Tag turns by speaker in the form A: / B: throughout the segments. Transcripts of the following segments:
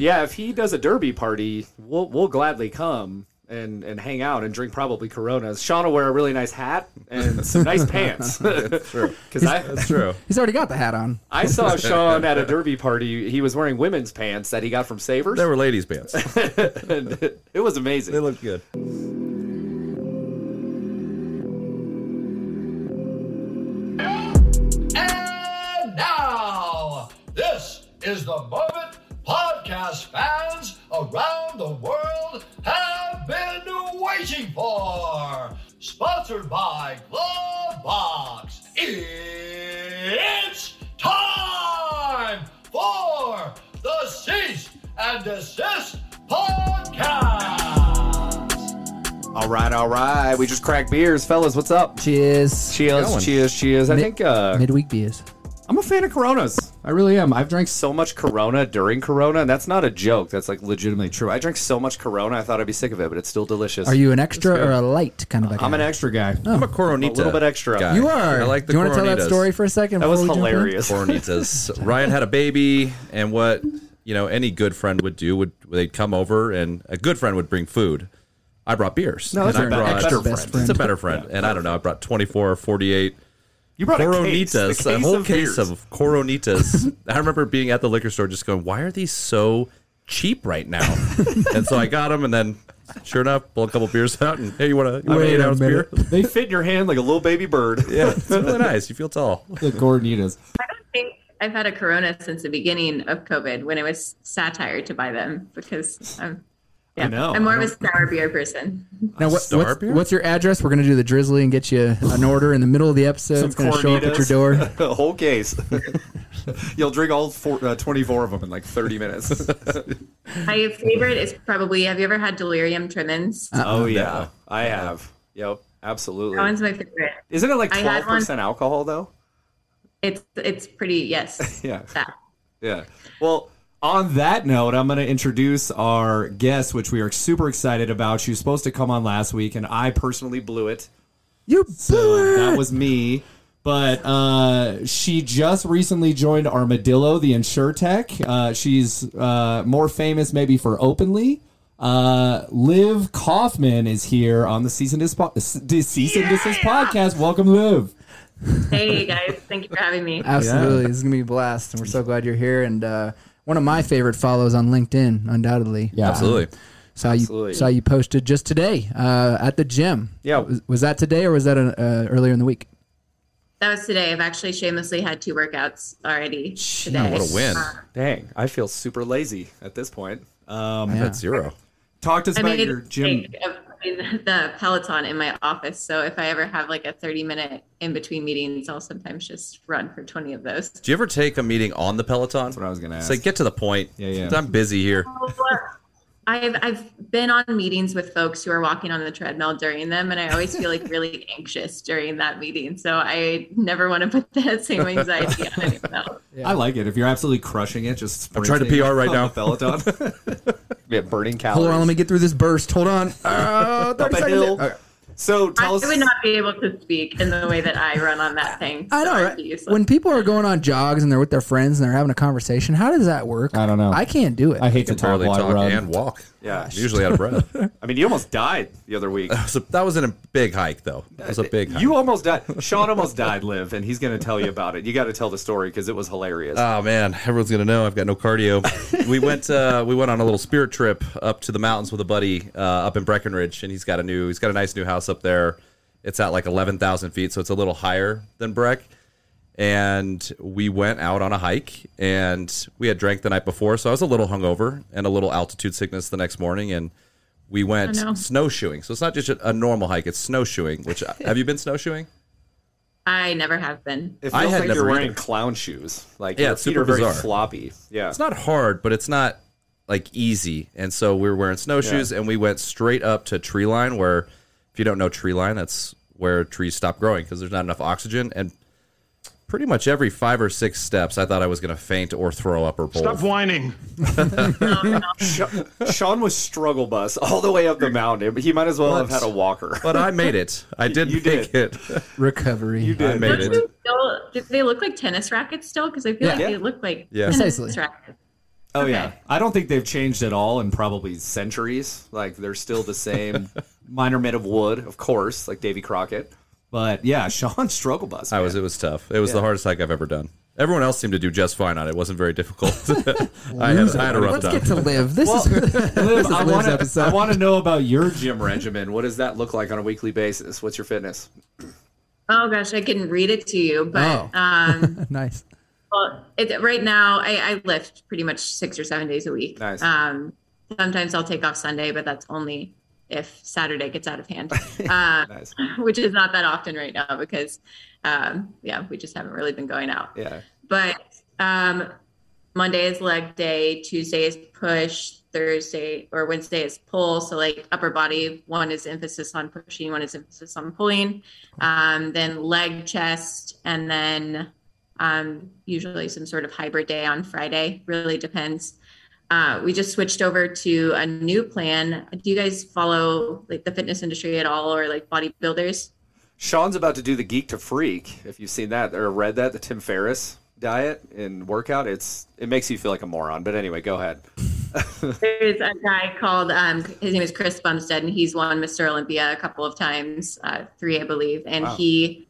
A: Yeah, if he does a derby party, we'll we'll gladly come and and hang out and drink probably Coronas. Sean will wear a really nice hat and some nice pants.
B: True.
A: Because I
B: That's true.
C: He's already got the hat on.
A: I saw Sean at a derby party. He was wearing women's pants that he got from Savers.
B: They were ladies' pants.
A: and it, it was amazing.
B: They looked good.
D: Podcast fans around the world have been waiting for. Sponsored by Glovebox. It's time for the Cease and Desist podcast.
A: All right, all right. We just cracked beers, fellas. What's up?
C: Cheers.
A: Cheers, cheers, cheers. I
C: Mid-
A: think uh,
C: Midweek beers.
A: I'm a fan of Coronas. I really am. I've drank so much Corona during Corona, and that's not a joke. That's like legitimately true. I drank so much Corona, I thought I'd be sick of it, but it's still delicious.
C: Are you an extra or a light kind of a guy?
A: I'm an extra guy. Oh.
B: I'm a Coronita.
A: A little bit extra.
B: guy.
C: You are.
B: I like the
C: Do you want to tell that story for a second?
A: That was
C: before we jump
A: hilarious.
B: Coronitas. Ryan had a baby, and what you know any good friend would do would they'd come over, and a good friend would bring food. I brought beers.
A: No, that's
B: and
A: a
B: I brought,
A: better
C: best
A: friend.
B: It's a better friend, and I don't know. I brought 24 or 48
A: You brought a case,
B: Coronitas,
A: the
B: a whole
A: of
B: case
A: beers.
B: of Coronitas. I remember being at the liquor store, just going, "Why are these so cheap right now?" and so I got them, and then sure enough, pulled a couple beers out, and hey, you want to you want an eight
C: a
B: ounce beer?
A: They fit in your hand like a little baby bird.
B: yeah, it's really nice. You feel tall.
E: The Gordonitas.
F: I don't think I've had a Corona since the beginning of COVID when it was satire to buy them because I'm. Yeah,
A: know,
F: I'm more of a sour beer person.
C: Now, what,
B: Star
C: what's,
B: beer?
C: what's your address? We're going to do the Drizly and get you an order in the middle of the episode.
A: Some
C: it's going to show up at your door.
A: a whole case. You'll drink all four, uh, 24 of them in like 30 minutes.
F: My favorite is probably. Have you ever had delirium tremens?
A: oh, yeah. I have. Yep. Absolutely.
F: That one's my favorite.
A: Isn't it like 12% alcohol, though?
F: It's it's pretty yes.
A: Yeah.
F: That.
A: Yeah.
E: Well, on that note, I'm going to introduce our guest, which we are super excited about. She was supposed to come on last week, and I personally blew it.
C: You
E: So
C: blew it.
E: that was me. But uh, she just recently joined Armadillo, the InsureTech. Uh, she's uh, more famous maybe for Openly. Uh, Liv Kaufman is here on the Cease and Desist, Cease and Desist podcast. Welcome, Liv.
F: Hey guys, thank you for having me.
C: Absolutely. This is going to be a blast. And we're so glad you're here. And uh, one of my favorite follows on LinkedIn, undoubtedly.
E: Yeah.
B: Absolutely.
C: Saw you,
A: Absolutely.
C: saw you posted just today uh, at the gym.
A: Yeah.
C: Was, was that today or was that uh, earlier in the week?
F: That was today. I've actually shamelessly had two workouts already today.
B: What a win.
A: Dang. I feel super lazy at this point. Um,
C: Yeah.
B: That's zero.
E: Talk to us
F: I
E: about
F: made
E: your gym.
F: mistake of the Peloton in my office. So if I ever have like a 30 minute in between meetings, I'll sometimes just run for 20 of those.
B: Do you ever take a meeting on the Peloton? That's
E: what I was gonna
B: It's
E: ask.
B: like get to the point.
E: Yeah, yeah.
B: I'm busy here.
F: I've I've been on meetings with folks who are walking on the treadmill during them, and I always feel like really anxious during that meeting. So I never want to put that same anxiety on anyone else.
E: I like it. If you're absolutely crushing it, just
B: I'm trying to PR right now.
E: Peloton.
A: Yeah, burning calories.
C: Hold on, let me get through this burst. Hold on. Uh, 30
A: Up a
C: seconds.
A: hill.
C: Okay.
A: So
F: I
A: tell us.
F: would not be able to speak in the way that I run on that thing.
C: I know,
F: So
C: right? When people are going on jogs and they're with their friends and they're having a conversation, how does that work?
E: I don't know.
C: I can't do it.
E: I hate to
B: can
E: talk
B: barely
E: while I
B: talk
E: run.
B: and walk.
A: Yeah.
B: I'm usually out of breath.
A: I mean, you almost died the other week.
B: so that was in a big hike, though. That was a big hike.
A: You almost died. Sean almost died, Liv, and he's going to tell you about it. You got to tell the story because it was hilarious.
B: Oh man, everyone's gonna know I've got no cardio. we went uh, we went on a little spirit trip up to the mountains with a buddy uh, up in Breckenridge, and he's got a new he's got a nice new house up there. It's at like eleven thousand feet, so it's a little higher than Breck. And we went out on a hike, and we had drank the night before, so I was a little hungover and a little altitude sickness the next morning, and we went snowshoeing. So it's not just a, a normal hike; it's snowshoeing. Which have you been snowshoeing?
F: I never have been.
A: it feels
B: I had
A: like you're
B: never
A: wearing
B: either.
A: clown shoes. Like
B: Yeah,
A: your
B: it's
A: feet
B: super
A: are very
B: bizarre.
A: floppy. Yeah.
B: it's not hard, but it's not like easy. And so we were wearing snowshoes and we went straight up to tree line where if you don't know tree line, that's where trees stop growing because there's not enough oxygen and pretty much every five or six steps I thought I was going to faint or throw up or both.
D: Stop whining.
A: Sean was struggle bus all the way up the mountain. He might as well have had a walker.
B: But I made it. I did
A: You
B: make
A: did.
B: it.
C: Recovery. You
B: I made
F: Don't
B: it.
F: you still, do they look like tennis rackets still? Because I feel like
A: Yeah.
F: they look like
B: Yeah.
F: tennis
C: Precisely.
F: rackets.
A: Oh
F: Okay.
A: yeah, I don't think they've changed at all in probably centuries. Like they're still the same. Mine are made of wood, of course, like Davy Crockett. But yeah, Sean struggle bus.
B: I was. It was tough. It was the hardest hike I've ever done. Everyone else seemed to do just fine on it. It wasn't very difficult. I, had, I had a rough
C: Let's
B: time.
C: get to Liv. This is
A: Liv,
C: this
A: I
C: is Liv's
A: want to.
C: episode.
A: I want to know about your gym regimen. What does that look like on a weekly basis? What's your fitness?
F: Oh gosh, I can read it to you, but
C: Oh.
F: um,
C: nice.
F: well, it, right now I, I lift pretty much six or seven days a week.
A: Nice.
F: Um, sometimes I'll take off Sunday, but that's only if Saturday gets out of hand, uh,
A: Nice.
F: which is not that often right now because, um, yeah, we just haven't really been going out.
A: Yeah.
F: But um, Monday is leg day, Tuesday is push, Thursday or Wednesday is pull. So like upper body, one is emphasis on pushing, one is emphasis on pulling. Um, then leg, chest, and then um, usually some sort of hybrid day on Friday. Really depends. Uh, we just switched over to a new plan. Do you guys follow like the fitness industry at all, or like bodybuilders?
A: Sean's about to do the Geek to Freak. If you've seen that or read that, the Tim Ferriss diet and workout, it's it makes you feel like a moron. But anyway, go ahead.
F: There's a guy called um, his name is Chris Bumstead, and he's won Mr. Olympia a couple of times, uh, three I believe, and
A: Wow.
F: he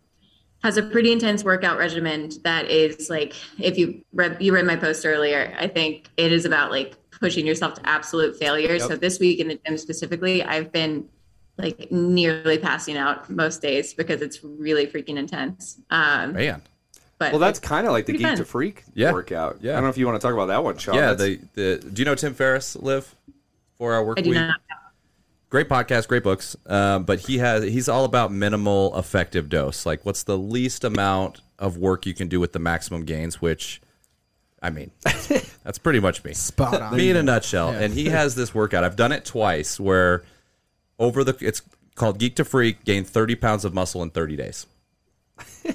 F: has a pretty intense workout regimen that is like if you read you read my post earlier, I think it is about like pushing yourself to absolute failure.
A: Yep.
F: So this week in the gym specifically, I've been like nearly passing out most days because it's really freaking intense. Um,
B: Man.
F: but
A: Well, that's kind of like the
F: Pretty
A: Geek
F: fun.
A: to Freak
B: Yeah.
A: workout.
B: Yeah.
A: I don't know if you want to talk about that one, Sean.
B: Yeah.
A: That's-
B: The, the Do you know Tim Ferriss? Live four hour work
F: I do
B: week.
F: not.
B: Great podcast, great books. Um, but he has he's all about minimal effective dose. Like, what's the least amount of work you can do with the maximum gains? Which, I mean, that's pretty much me.
C: Spot on.
B: Me in a nutshell. And he has this workout. I've done it twice. Where over the it's called Geek to Freak, gain thirty pounds of muscle in thirty days.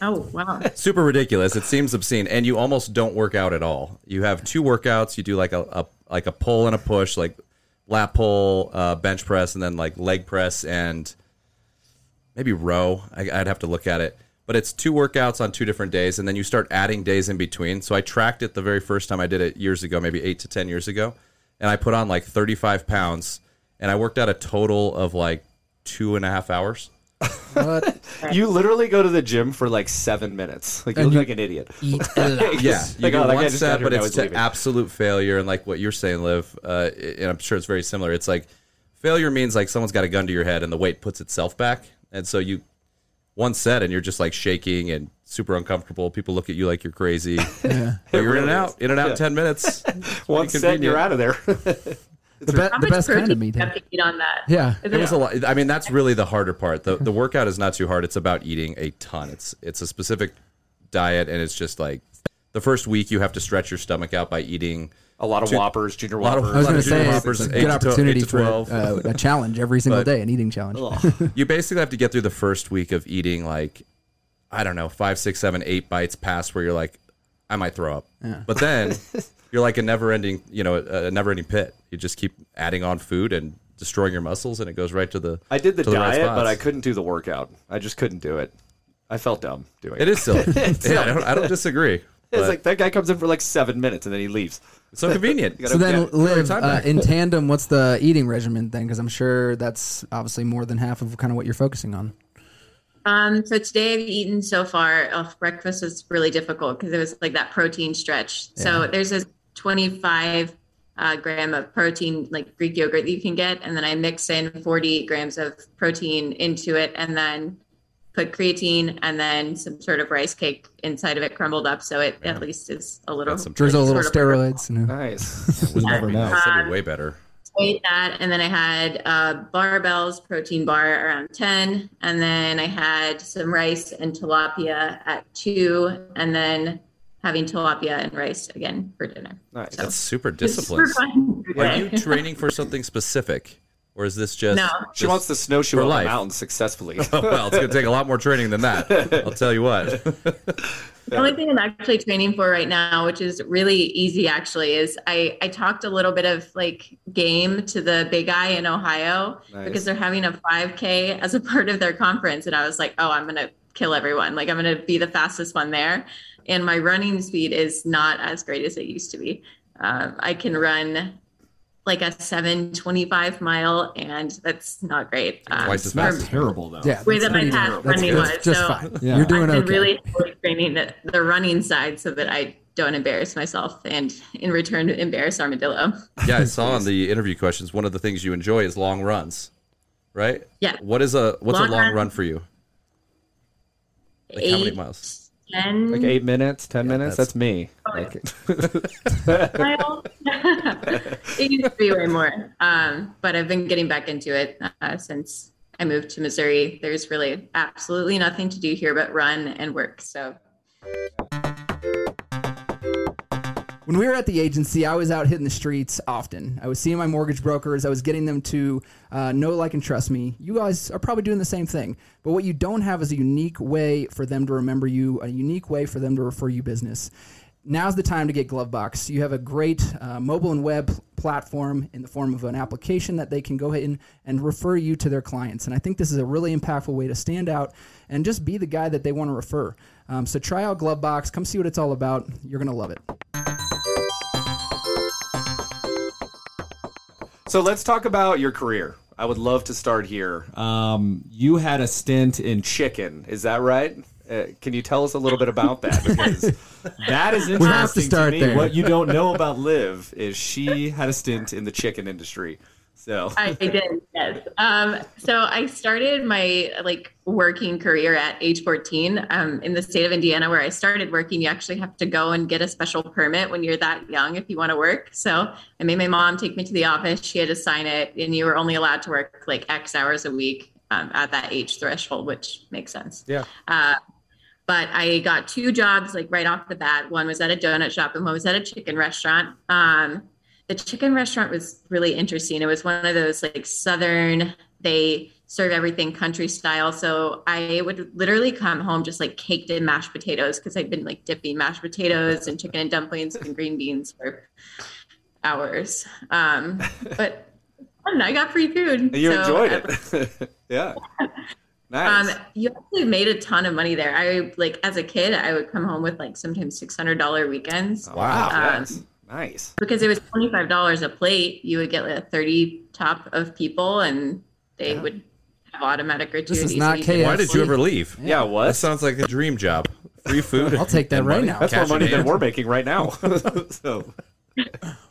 F: Oh wow.
B: Super ridiculous. It seems obscene, and you almost don't work out at all. You have two workouts. You do like a, a like a pull and a push, like lat pull, uh, bench press, and then like leg press and maybe row. I, I'd have to look at it, but it's two workouts on two different days, and then you start adding days in between. So I tracked it the very first time I did it years ago, maybe eight to ten years ago, and I put on like thirty five pounds, and I worked out a total of like two and a half hours.
C: What?
A: you literally go to the gym for like seven minutes. Like you
C: And
A: look
C: you-
A: like an idiot.
C: Eat a lot.
B: Yeah, you
A: Like,
B: do
A: oh, that guy
B: one
A: just got
B: set,
A: here
B: but
A: and now
B: it's
A: he's
B: to
A: leaving.
B: absolute failure. And like what you're saying, Liv, uh, and I'm sure it's very similar. It's like failure means like someone's got a gun to your head and the weight puts itself back, and so you one set and you're just like shaking and super uncomfortable. People look at you like you're crazy.
C: Yeah.
B: But you're in and out, in and out in ten minutes.
A: One set, and you're out of there.
C: The, be- the best kind of
F: do
C: meat.
F: have to eat on that?
C: Yeah.
F: Is
B: It was a lot. I mean, that's really the harder part. the The workout is not too hard. It's about eating a ton. It's it's a specific diet, and it's just like the first week you have to stretch your stomach out by eating
A: a lot of
B: Two-
A: whoppers, junior
B: lot of-
A: whoppers.
C: I was
B: lot
C: going
B: of
C: to say
B: junior
C: it's a good opportunity
B: eight to
C: for uh, a challenge every single
B: But-
C: day, an eating challenge.
B: you basically have to get through the first week of eating like I don't know five, six, seven, eight bites past where you're like, I might throw up. But then you're like a never-ending, you know, a, a never-ending pit. You just keep adding on food and destroying your muscles, and it goes right to the.
A: I did the
B: to right
A: diet, but. I couldn't do the workout. I just couldn't do it. I felt dumb doing it.
B: It is silly. yeah, I don't, I don't disagree.
A: It's
B: but
A: like that guy comes in for like seven minutes and then he leaves.
B: it's so convenient.
C: So then,
B: Liv
C: uh, in tandem. What's the eating regimen then? Because I'm sure that's obviously more than half of kind of what you're focusing on.
F: Um, so today I've eaten so far. Oh, breakfast was really difficult because it was like that protein stretch. So there's a 25 uh, gram of protein, like Greek yogurt that you can get, and then I mix in 40 grams of protein into it, and then put creatine and then some sort of rice cake inside of it, crumbled up, so it at least is a little
B: That's some
C: Drizzle a little steroids. You know.
A: Nice.
E: We never know.
B: That'd be way better.
F: ate that and then i had uh, Barebells protein bar around 10 and then i had some rice and tilapia at 2 and then having tilapia and rice again for dinner
A: nice.
B: That's super
F: It's super
B: disciplined. Are you training for something specific, or is this just?
F: No.
A: She wants to snowshoe
B: for
A: on the
B: life.
A: mountain successfully.
B: Oh, well, it's going to take a lot more training than that. I'll tell you what.
F: The only thing I'm actually training for right now, which is really easy actually, is I, I talked a little bit of like game to the big guy in Ohio
A: Nice.
F: because they're having a 5K as a part of their conference. And I was like, oh, I'm going to kill everyone. Like, I'm going to be the fastest one there. And my running speed is not as great as it used to be. Uh, I can run like a 725 mile, and that's not great. Um,
B: Twice as fast.
E: That's terrible though.
C: Yeah,
F: way that my past
C: terrible. That's
F: running
C: good.
F: was.
C: just
F: so
C: fine.
E: Yeah.
C: You're doing
F: I've
C: okay.
F: really training the, the running side so that I don't embarrass myself and in return embarrass Armadillo.
B: Yeah, I saw in the interview questions one of the things you enjoy is long runs, right?
F: Yeah.
B: What is a what's
F: Long
B: a long
F: run.
B: run for you? Like how many
F: Eight,
B: miles?
F: 10
A: Like eight minutes, ten minutes.
B: that's-
A: That's, me.
F: Oh,
A: Like,
F: it used to be way more. Um, but I've been getting back into it uh, since I moved to Missouri. There's really absolutely nothing to do here but run and work. So
C: When we were at the agency, I was out hitting the streets often. I was seeing my mortgage brokers. I was getting them to uh, know, like, and trust me. You guys are probably doing the same thing. But what you don't have is a unique way for them to remember you, a unique way for them to refer you business. Now's the time to get Glovebox. You have a great uh, mobile and web platform in the form of an application that they can go ahead and, and refer you to their clients. And I think this is a really impactful way to stand out and just be the guy that they want to refer. Um, so try out Glovebox. Come see what it's all about. You're going to love it.
A: So let's talk about your career. I would love to start here.
E: Um, you had a stint in
A: Chicken, is that right? Uh, can you tell us a little bit about that? Because that is interesting we
C: have to start
A: me.
C: there.
A: What you don't know about Liv is she had a stint in the chicken industry. So
F: I, I did, yes. Um, so I started my like working career at age 14 um, in the state of Indiana, where I started working. You actually have to go and get a special permit when you're that young if you want to work. So I made my mom take me to the office. She had to sign it, and you were only allowed to work like X hours a week um, at that age threshold, which makes sense.
A: yeah.
F: Uh, but I got two jobs like right off the bat. One was at a donut shop and one was at a chicken restaurant. Um, the chicken restaurant was really interesting. It was one of those like southern, they serve everything country style. So I would literally come home just like caked in mashed potatoes because I'd been like dipping mashed potatoes and chicken and dumplings and green beans for hours. Um, but. I got free food.
A: You
F: So,
A: enjoyed it. yeah. Nice.
F: um, you actually made a ton of money there. I like as a kid, I would come home with like sometimes six hundred dollar weekends
A: wow.
F: um.
A: Nice.
F: because it was twenty five dollars a plate. You would get like a thirty top of people, and they would have automatic gratuities.
C: is not
F: so
B: Why did you ever leave?
A: Yeah,
B: That
A: what?
B: That sounds like a dream job. Free food.
C: I'll take that right
B: money.
C: now.
A: That's more
B: Cash in
A: money than we're making right now. so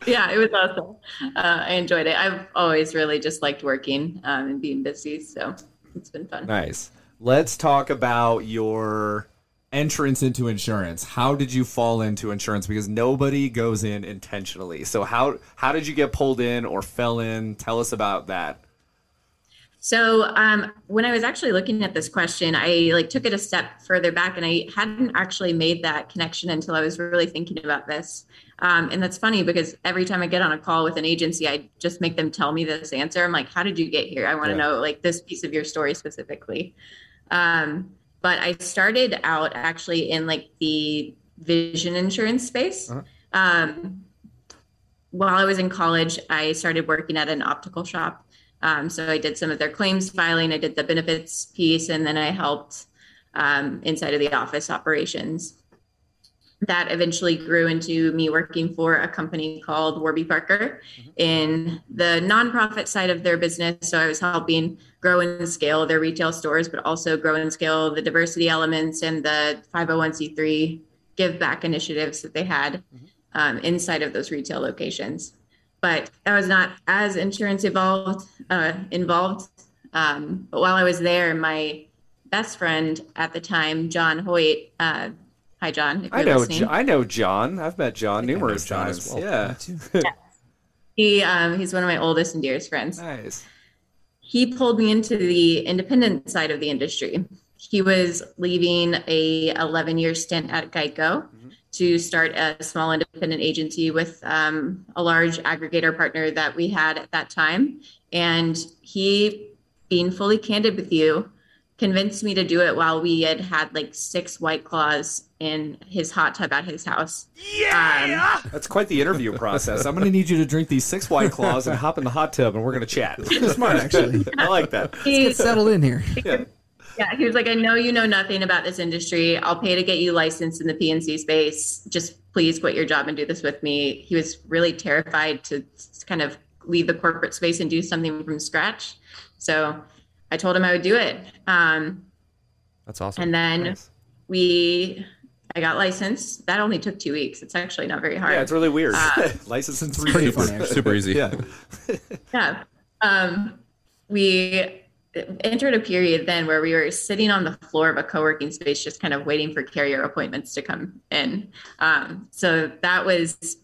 F: Yeah, it was awesome. Uh, I enjoyed it. I've always really just liked working um, and being busy, so it's been fun.
A: nice. Let's talk about your
E: entrance into insurance. How did you fall into insurance?
A: because nobody goes in intentionally. So how how did you get pulled in or fell in? Tell us about that.
F: So um, when I was actually looking at this question, I like took it a step further back, and I hadn't actually made that connection until I was really thinking about this. Um, and that's funny because every time I get on a call with an agency, I just make them tell me this answer. I'm like, "How did you get here? I want to know like this piece of your story specifically." Um, but I started out actually in like the vision insurance space. Um, while I was in college, I started working at an optical shop. Um, so I did some of their claims filing, I did the benefits piece, and then I helped um, inside of the office operations. That eventually grew into me working for a company called Warby Parker in the nonprofit side of their business. So I was helping grow and scale their retail stores, but also grow and scale the diversity elements and the 501c3 give back initiatives that they had um, inside of those retail locations but I was not as insurance evolved uh, involved. Um, but while I was there, my best friend at the time, John Hoyt. Uh, hi, John. If
A: I
F: you're
A: know
F: listening.
A: Jo- I know John. I've met John numerous
B: John
A: times.
B: as well.
A: Yeah.
F: He um, he's one of my oldest and dearest friends.
A: Nice.
F: He pulled me into the independent side of the industry. He was leaving a 11 year stint at Geico to start a small independent agency with um, a large aggregator partner that we had at that time. And he, being fully candid with you, convinced me to do it while we had had like six white claws in his hot tub at his house. Yeah.
A: Um, That's quite the interview process. I'm going to need you to drink these six white claws and hop in the hot tub, and we're going to chat.
C: Smart, actually.
A: I like that.
F: he,
C: Get settled in here.
A: Yeah.
F: Yeah, he was like, I know you know nothing about this industry. I'll pay to get you licensed in the P&C space. Just please quit your job and do this with me. He was really terrified to kind of leave the corporate space and do something from scratch. So I told him I would do it. Um,
B: That's awesome.
F: and then we, I got licensed. That only took two weeks. It's actually not very hard.
A: Yeah, it's really weird.
F: Uh,
A: License in three
C: Pretty
A: days.
B: Super easy.
A: Yeah.
F: Yeah. Um, we entered a period then where we were sitting on the floor of a co-working space just kind of waiting for carrier appointments to come in um, so that was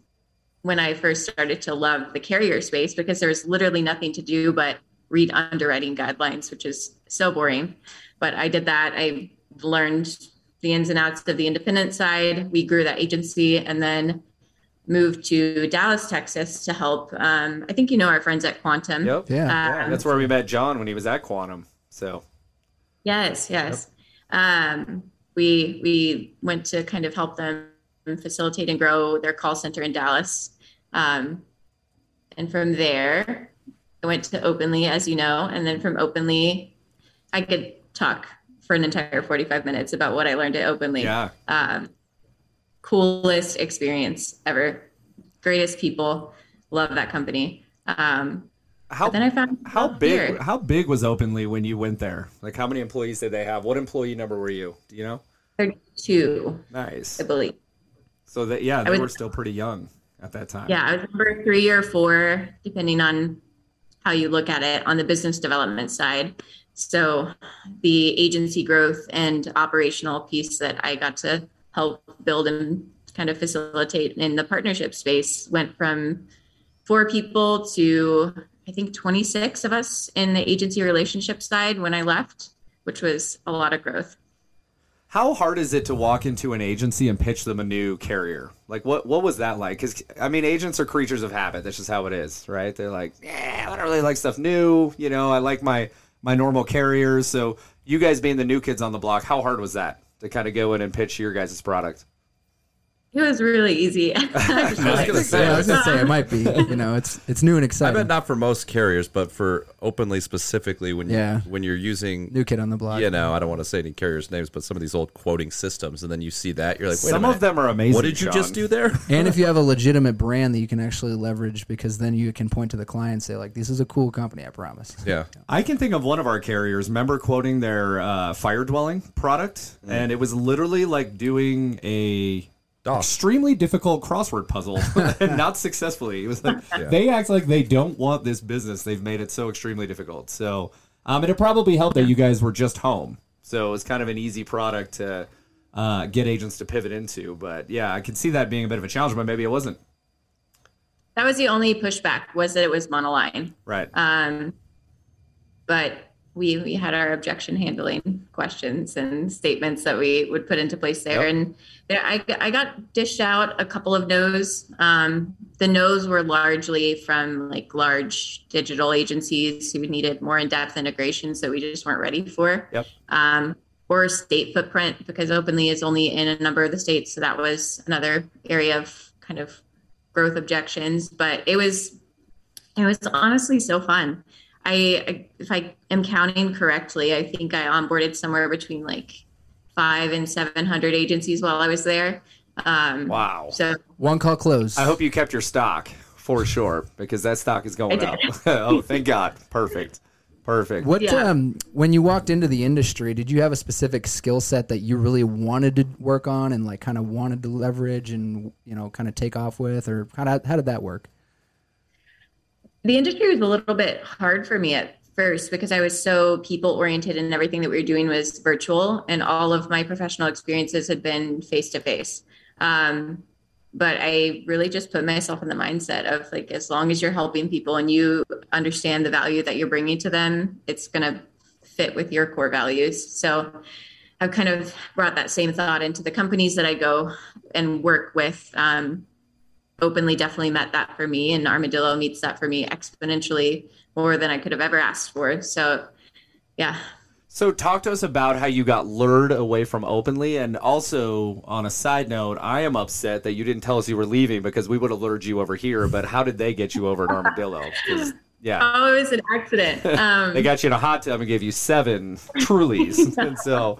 F: when i first started to love the carrier space because there was literally nothing to do but read underwriting guidelines which is so boring but i did that i learned the ins and outs of the independent side we grew that agency and then moved to dallas texas to help um, i think you know our friends at quantum
A: Yep.
C: Yeah.
A: Yeah,
F: Um,
A: that's where we met John when he was at Quantum. So
F: Yes, yes. Um, we we went to kind of help them facilitate and grow their call center in Dallas, um, and from there, I went to Openly, as you know, and then from Openly, I could talk for an entire forty-five minutes about what I learned at Openly.
A: yeah,
F: Um, coolest experience ever, greatest people, love that company. Um,
A: how
F: then I found
A: how big
F: here.
A: how big was Openly when you went there? Like how many employees did they have? What employee number were you? Do you know?
F: Thirty-two,
A: Nice.
F: I believe.
A: So that yeah, they
F: would-
A: were still pretty young at that time.
F: Yeah, I was number three or four, depending on how you look at it on the business development side. So the agency growth and operational piece that I got to help build and kind of facilitate in the partnership space went from four people to I think 26 of us in the agency relationship side when I left, which was a lot of growth.
A: How hard is it to walk into an agency and pitch them a new carrier? Like, what what was that like? Because I mean, agents are creatures of habit. That's just how it is, right? They're like, yeah, I don't really like stuff new. You know, I like my my normal carriers. So, you guys being the new kids on the block, how hard was that to kind of go in and pitch your guys' product?
F: It was really easy. I
B: was gonna say,
C: I was gonna say it might be. You know, it's it's new and exciting.
B: I
C: exciting.
B: bet not for most carriers, but for openly specifically when you,
C: Yeah.
B: when you're using
C: New kid on the block.
B: you know, I don't want to say any carriers' names, but some of these old quoting systems, and then you see that you're like, wait
A: Some
B: a
A: of them are amazing.
B: What did you just
A: Sean.
B: do there?
C: And if you have a legitimate brand that you can actually leverage, because then you can point to the client and say, like, "This is a cool company, I promise."
B: yeah,
A: I can think of one of our carriers. Remember quoting their uh, fire dwelling product, and it was literally like doing a
B: DOS.
A: extremely difficult crossword puzzle, and not successfully. It was like
E: They act like they don't want this business.
A: they've made it so extremely difficult. So,
E: Um, and it probably helped that you guys were just
A: just home. So it was kind of an easy product to uh, get agents to pivot into. But yeah, I can see that being a bit of a challenge, but maybe it wasn't.
F: that was the only pushback was that it was monoline.
A: Right.
F: Um, but we, we had our objection handling questions and statements that we would put into place there.
A: Yep.
F: And there, I, I got dished out a couple of no's. Um, the no's were largely from like large digital agencies who needed more in-depth integration, so we just weren't ready for.
A: Yep.
F: Um, or state footprint because Openly is only in a number of the states. So that was another area of kind of growth objections. But it was it was honestly so fun. I, I if I am counting correctly, I think I onboarded somewhere between like five and seven hundred agencies while I was there. Um,
A: Wow.
F: So
C: One call close.
A: I hope you kept your stock for sure because that stock is going up. oh, thank God. Perfect. Perfect.
C: What
F: Yeah.
C: um when you walked into the industry, did you have a specific skill set that you really wanted to work on and like kind of wanted to leverage and you know kind of take off with, or kind of how did that work?
F: The industry was a little bit hard for me at first because I was so people oriented and everything that we were doing was virtual and all of my professional experiences had been face to face. But I really just put myself in the mindset of like, as long as you're helping people and you understand the value that you're bringing to them, it's going to fit with your core values. So I've kind of brought that same thought into the companies that I go and work with. Um, openly definitely met that for me and armadillo meets that for me exponentially more than i could have ever asked for so yeah
A: So, talk to us about how you got lured away from Openly, and also on a side note, I am upset that you didn't tell us you were leaving because we would have lured you over here. But how did they get you over at Armadillo? Yeah.
F: Oh, it was an accident. Um,
A: They got you in a hot tub and gave you seven Trulies. and so,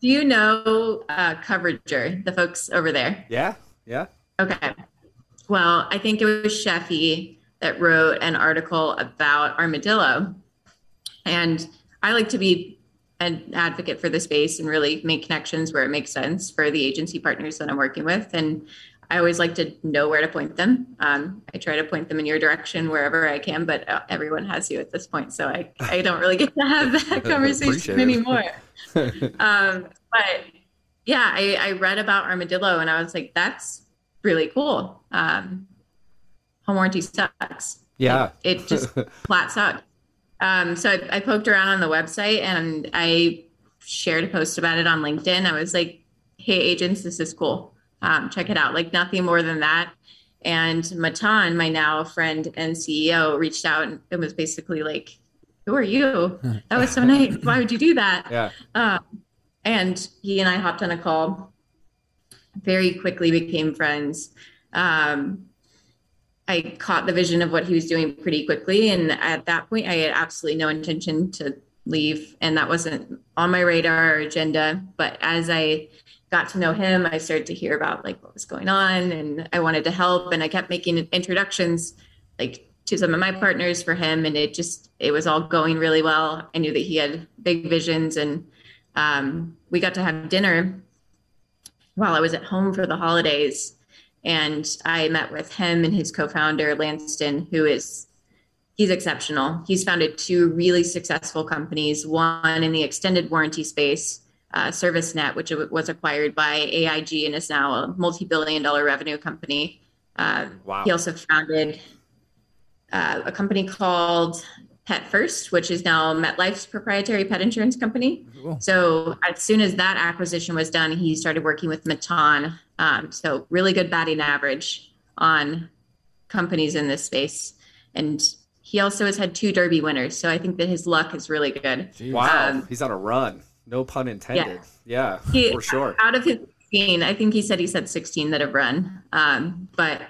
F: do you know uh, Coverager, the folks over there?
A: yeah, yeah.
F: Okay. Well, I think it was Shefi that wrote an article about armadillo. And I like to be an advocate for the space and really make connections where it makes sense for the agency partners that I'm working with. And I always like to know where to point them. Um, I try to point them in your direction wherever I can, but uh, everyone has you at this point. So I, I don't really get to have that conversation anymore. um, but yeah, I, I read about armadillo and I was like, that's really cool. Um, home warranty sucks.
A: Yeah.
F: It, it just flat sucked. Um, so I, I poked around on the website and I shared a post about it on LinkedIn. I was like, hey, agents, this is cool. Um, check it out. Like nothing more than that. And Matan, my now friend and CEO, reached out and it was basically like, who are you? That was so nice. Why would you do that?
A: Yeah.
F: Um, and he and I hopped on a call. Very quickly became friends. Um, I caught the vision of what he was doing pretty quickly, and at that point, I had absolutely no intention to leave, and that wasn't on my radar or agenda. But as I got to know him, I started to hear about like what was going on, and I wanted to help, and I kept making introductions, like to some of my partners for him, and it just it was all going really well. I knew that he had big visions, and um, we got to have dinner while I was at home for the holidays. And I met with him and his co-founder Lanston, who is he's exceptional. He's founded two really successful companies, one in the extended warranty space, uh, ServiceNet, which was acquired by AIG and is now a multi-billion dollar revenue company. Uh,
A: Wow.
F: He also founded uh, a company called PetFirst, which is now MetLife's proprietary pet insurance company. So as soon as that acquisition was done, he started working with Matan. Um, so really good batting average on companies in this space. And he also has had two Derby winners. So I think that his luck is really good.
A: Wow.
F: Um,
A: He's on a run. No pun intended. Yeah,
F: He-
A: for sure.
F: Out of his 16, I think he said he said 16 that have run. Um, but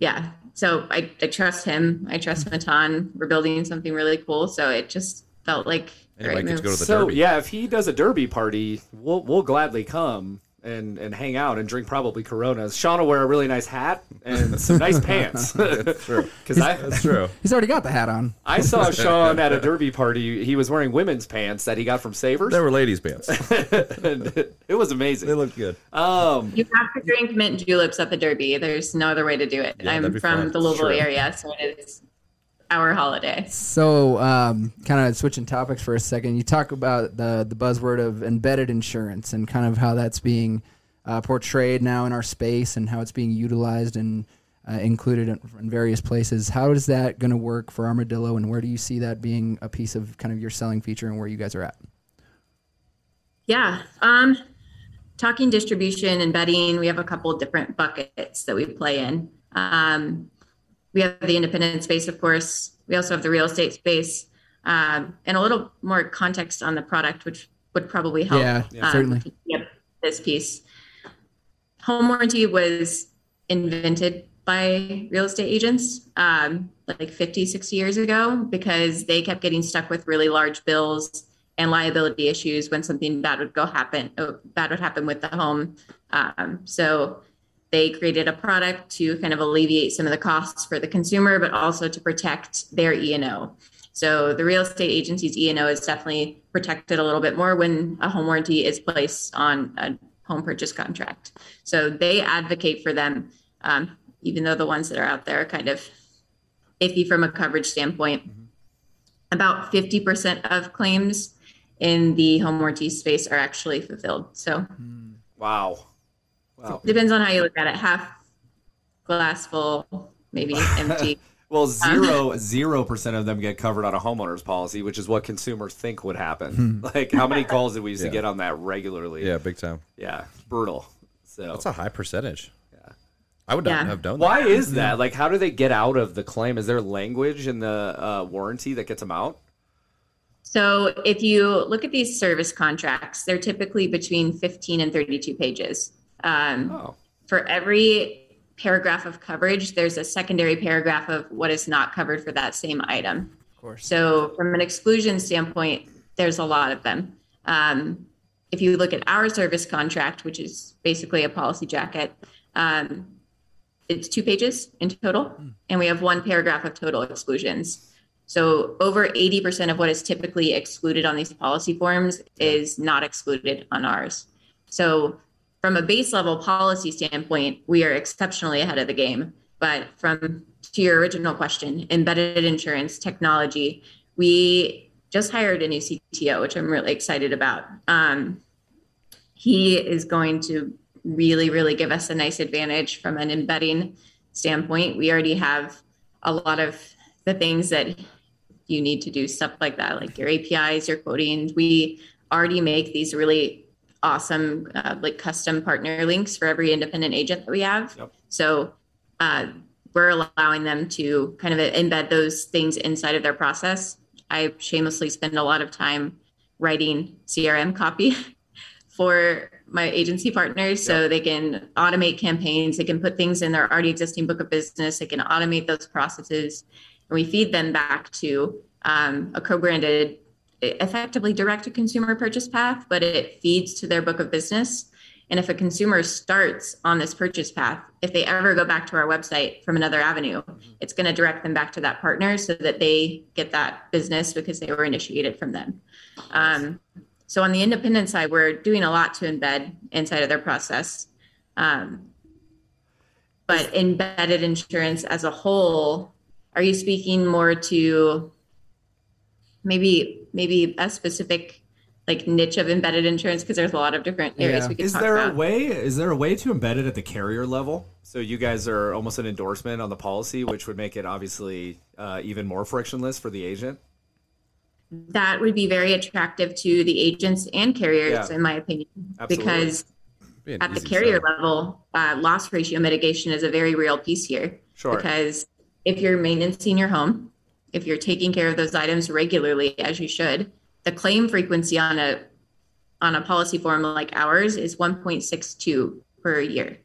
F: yeah, so I, I trust him. I trust Matan. We're building something really cool. So it just felt like the
B: Anybody
F: right
B: gets to go to the
A: So
B: Derby.
A: yeah, if he does a derby party, we'll we'll gladly come and and hang out and drink probably Coronas. Sean will wear a really nice hat and some nice pants.
B: true.
A: Because I
B: That's true.
C: He's already got the hat on.
A: I saw Sean at a derby party. He was wearing women's pants that he got from Savers.
B: They were ladies' pants.
A: and it was amazing.
B: They looked good.
A: Um,
F: You have to drink mint juleps at the Derby. There's no other way to do it.
B: Yeah,
F: I'm from
B: fun.
F: the Louisville area, so it is our holiday.
C: So, um, kind of switching topics for a second, you talk about the the buzzword of embedded insurance and kind of how that's being uh, portrayed now in our space and how it's being utilized and uh, included in, in various places. How is that going to work for Armadillo, and where do you see that being a piece of kind of your selling feature and where you guys are at?
F: Yeah. Um, talking distribution and betting, we have a couple different buckets that we play in. Um, we have the independent space, of course. We also have the real estate space, um, and a little more context on the product, which would probably help.
C: Yeah,
F: um,
C: certainly.
F: get this piece. Home warranty was invented by real estate agents um, like 50, 60 years ago because they kept getting stuck with really large bills and liability issues when something bad would go happen, uh, bad would happen with the home. Um, so they created a product to kind of alleviate some of the costs for the consumer, but also to protect their E and O. So the real estate agency's E and O is definitely protected a little bit more when a home warranty is placed on a home purchase contract. So they advocate for them, um, even though the ones that are out there are kind of iffy from a coverage standpoint. About 50% of claims in the home warranty space are actually fulfilled. So
A: wow. Wow.
F: depends on how you look at it. Half glass full, maybe empty.
A: Well, zero zero percent of them get covered on a homeowner's policy, which is what consumers think would happen. like, how many calls did we used
B: Yeah.
A: to get on that regularly?
B: Yeah, big time.
A: yeah, brutal. So,
B: That's a high percentage. Yeah. I would
F: Yeah.
B: not have known
A: why is that? Like, how do they get out of the claim? Is there language in the uh, warranty that gets them out?
F: So if you look at these service contracts, they're typically between 15 and 32 pages. Um,
A: Oh,
F: For every paragraph of coverage, there's a secondary paragraph of what is not covered for that same item. Of
C: course.
F: So, from an exclusion standpoint, there's a lot of them. Um, if you look at our service contract, which is basically a policy jacket, um, it's two pages in total, and we have one paragraph of total exclusions. So over 80% of what is typically excluded on these policy forms is not excluded on ours. So from a base level policy standpoint, we are exceptionally ahead of the game. But from to your original question, embedded insurance technology, we just hired a new CTO, which I'm really excited about. Um, he is going to really, really give us a nice advantage from an embedding standpoint. We already have a lot of the things that you need to do stuff like that, like your APIs, your quoting. We already make these really awesome, uh, like custom partner links for every independent agent that we have.
A: Yep.
F: So uh, we're allowing them to kind of embed those things inside of their process. I shamelessly spend a lot of time writing CRM copy for my agency partners so they can automate campaigns they can put things in their already existing book of business they can automate those processes and we feed them back to um, a co-branded effectively direct to consumer purchase path but it feeds to their book of business. And if a consumer starts on this purchase path if they ever go back to our website from another avenue it's going to direct them back to that partner so that they get that business because they were initiated from them. Um, so on the independent side, we're doing a lot to embed inside of their process. Um, but embedded insurance as a whole, are you speaking more to maybe maybe a specific like niche of embedded insurance? Because there's a lot of different areas
C: Yeah.
F: we can
A: Is
F: talk
A: there
F: about.
A: a way? Is there a way to embed it at the carrier level? So you guys are almost an endorsement on the policy, which would make it obviously uh, even more frictionless for the agent.
F: that would be very attractive to the agents and carriers,
A: Yeah.
F: in my opinion,
A: Absolutely.
F: because
B: Be
F: at the carrier
B: sell.
F: level, uh, loss ratio mitigation is a very real piece here.
A: Sure.
F: Because if you're maintaining your home, if you're taking care of those items regularly as you should, the claim frequency on a on a policy form like ours is 1.62 per year.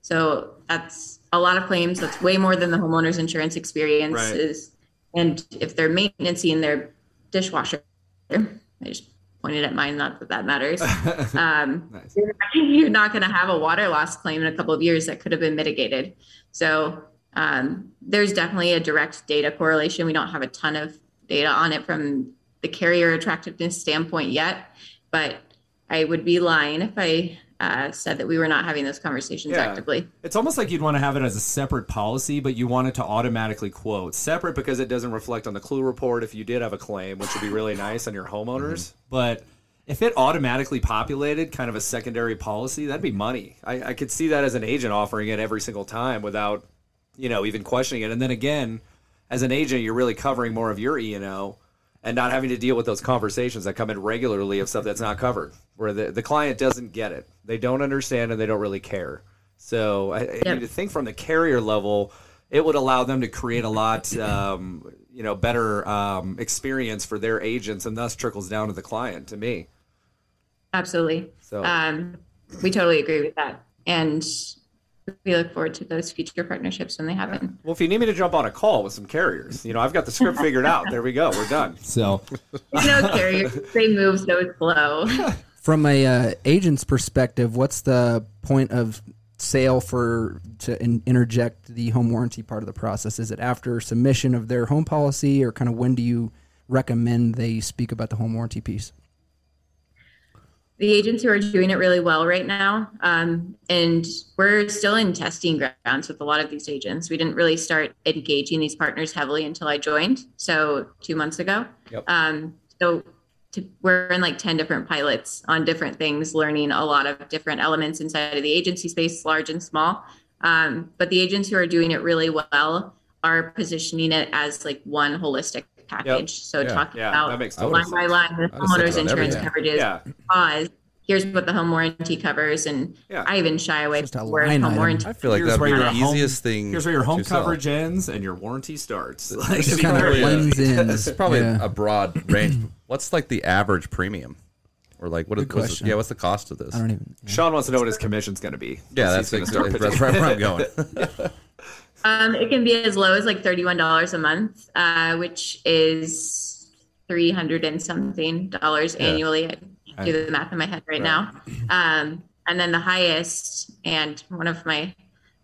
F: So that's a lot of claims. That's way more than the homeowner's insurance experience
A: Right.
F: is. And if they're maintaining their dishwasher, I just pointed at mine, not that that matters. Um,
A: Nice.
F: you're, you're not going to have a water loss claim in a couple of years that could have been mitigated. So um, there's definitely a direct data correlation. We don't have a ton of data on it from the carrier attractiveness standpoint yet, but I would be lying if I uh, said that we were not having those conversations
A: Yeah.
F: actively.
A: It's almost like you'd want to have it as a separate policy, but you want it to automatically quote separate because it doesn't reflect on the CLUE report if you did have a claim, which would be really nice on your homeowners. But if it automatically populated kind of a secondary policy, that'd be money. I, I could see that as an agent offering it every single time without, you know, even questioning it. And then again, as an agent, you're really covering more of your E and O and not having to deal with those conversations that come in regularly of stuff that's not covered, where the, the client doesn't get it, they don't understand, and they don't really care. So I, I
F: Yep.
A: need to think from the carrier level, it would allow them to create a lot, um, you know, better um, experience for their agents, and thus trickles down to the client. To me,
F: Absolutely.
A: So-
F: um, we totally agree with that. And we look forward to those future partnerships when they happen.
A: well, if you need me to jump on a call with some carriers, you know, I've got the script figured out. There we go, we're done.
E: So
F: You know, carriers, they move so slow.
C: From a uh, agent's perspective, what's the point of sale for to in, interject the home warranty part of the process? Is it after submission of their home policy, or kind of when do you recommend they speak about the home warranty piece?
F: The agents who are doing it really well right now. Um, and we're still in testing grounds with a lot of these agents. We didn't really start engaging these partners heavily until I joined. So two months ago.
A: Yep.
F: Um, so to, we're in like 10 different pilots on different things, learning a lot of different elements inside of the agency space, large and small. Um, but the agents who are doing it really well are positioning it as like one holistic package. So
B: Yeah.
F: talking
A: Yeah,
F: about
A: that
F: line by line the
B: I'd have said
F: homeowner's insurance
B: everything.
F: coverages
A: Yeah.
F: pause. Here's what the home warranty covers, and
A: Yeah.
F: I even shy away
C: Just
F: from where
C: line
F: home
C: item.
F: warranty.
B: I feel like
A: Here's
B: that'd be
A: your
B: the
A: home-
B: easiest thing.
A: Here's where your home
B: to sell.
A: coverage ends and your warranty starts. Like,
C: Just
B: It's
C: kind of
B: probably a- uh,
C: blends in.
B: It's probably
C: Yeah.
B: a broad range. What's like the average premium? or like what? What's the- yeah, what's the cost of this?
C: I don't even.
A: Sean wants to know what his commission's going to be.
B: Yeah, that's,
A: gonna
B: that's,
A: start
B: that's right where I'm going.
F: Um, it can be as low as like thirty-one dollars a month, uh, which is three hundred and something dollars annually. I do the math in my head right, now. Um, and then the highest, and one of my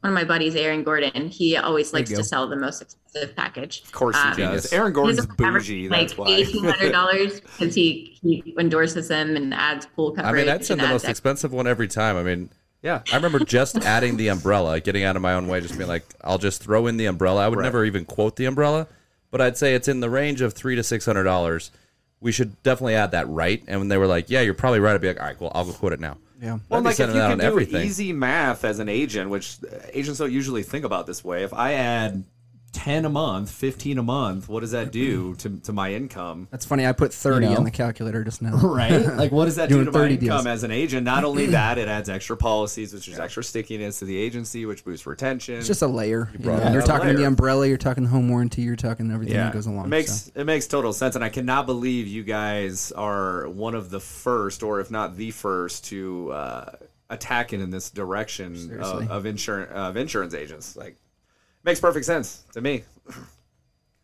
F: one of my buddies, Aaron Gordon, he always likes to sell the most expensive package.
A: Of course he
F: Um,
A: does. Aaron Gordon's
F: his average
A: bougie.
F: is
A: That's
F: like
A: why.
F: eighteen hundred dollars because he he endorses them and adds pool
B: I
F: coverage.
B: mean, I'd send
F: and
B: the most expensive one every time. I mean,
A: yeah.
B: I remember just adding the umbrella, getting out of my own way, just being like, I'll just throw in the umbrella. I would
A: Right.
B: never even quote the umbrella, but I'd say it's in the range of three to six hundred dollars. We should definitely add that right. And when they were like, Yeah, you're probably right, I'd be like, All right, cool, I'll go quote it now.
C: Yeah.
A: Well, like if you can do
B: everything.
A: easy math as an agent, which uh, agents don't usually think about this way. If I add ten a month, fifteen a month, what does that do to, to my income?
C: That's funny. I put 30
E: You know?
C: on the calculator just now.
E: right?
A: Like, what does that do
C: Doing
A: to my
C: 30
A: income
C: deals.
A: as an agent? Not only that, it adds extra policies, which is extra stickiness to the agency, which boosts retention.
C: It's just a layer. You
B: brought
C: know?
B: it
C: You're talking the umbrella. You're talking the home warranty. You're talking everything that goes along.
A: it makes
C: so.
A: it makes total sense, and I cannot believe you guys are one of the first, or if not the first, to uh, attack it in this direction
C: Seriously.
A: of, of insurance of insurance agents. Like, makes perfect sense to me.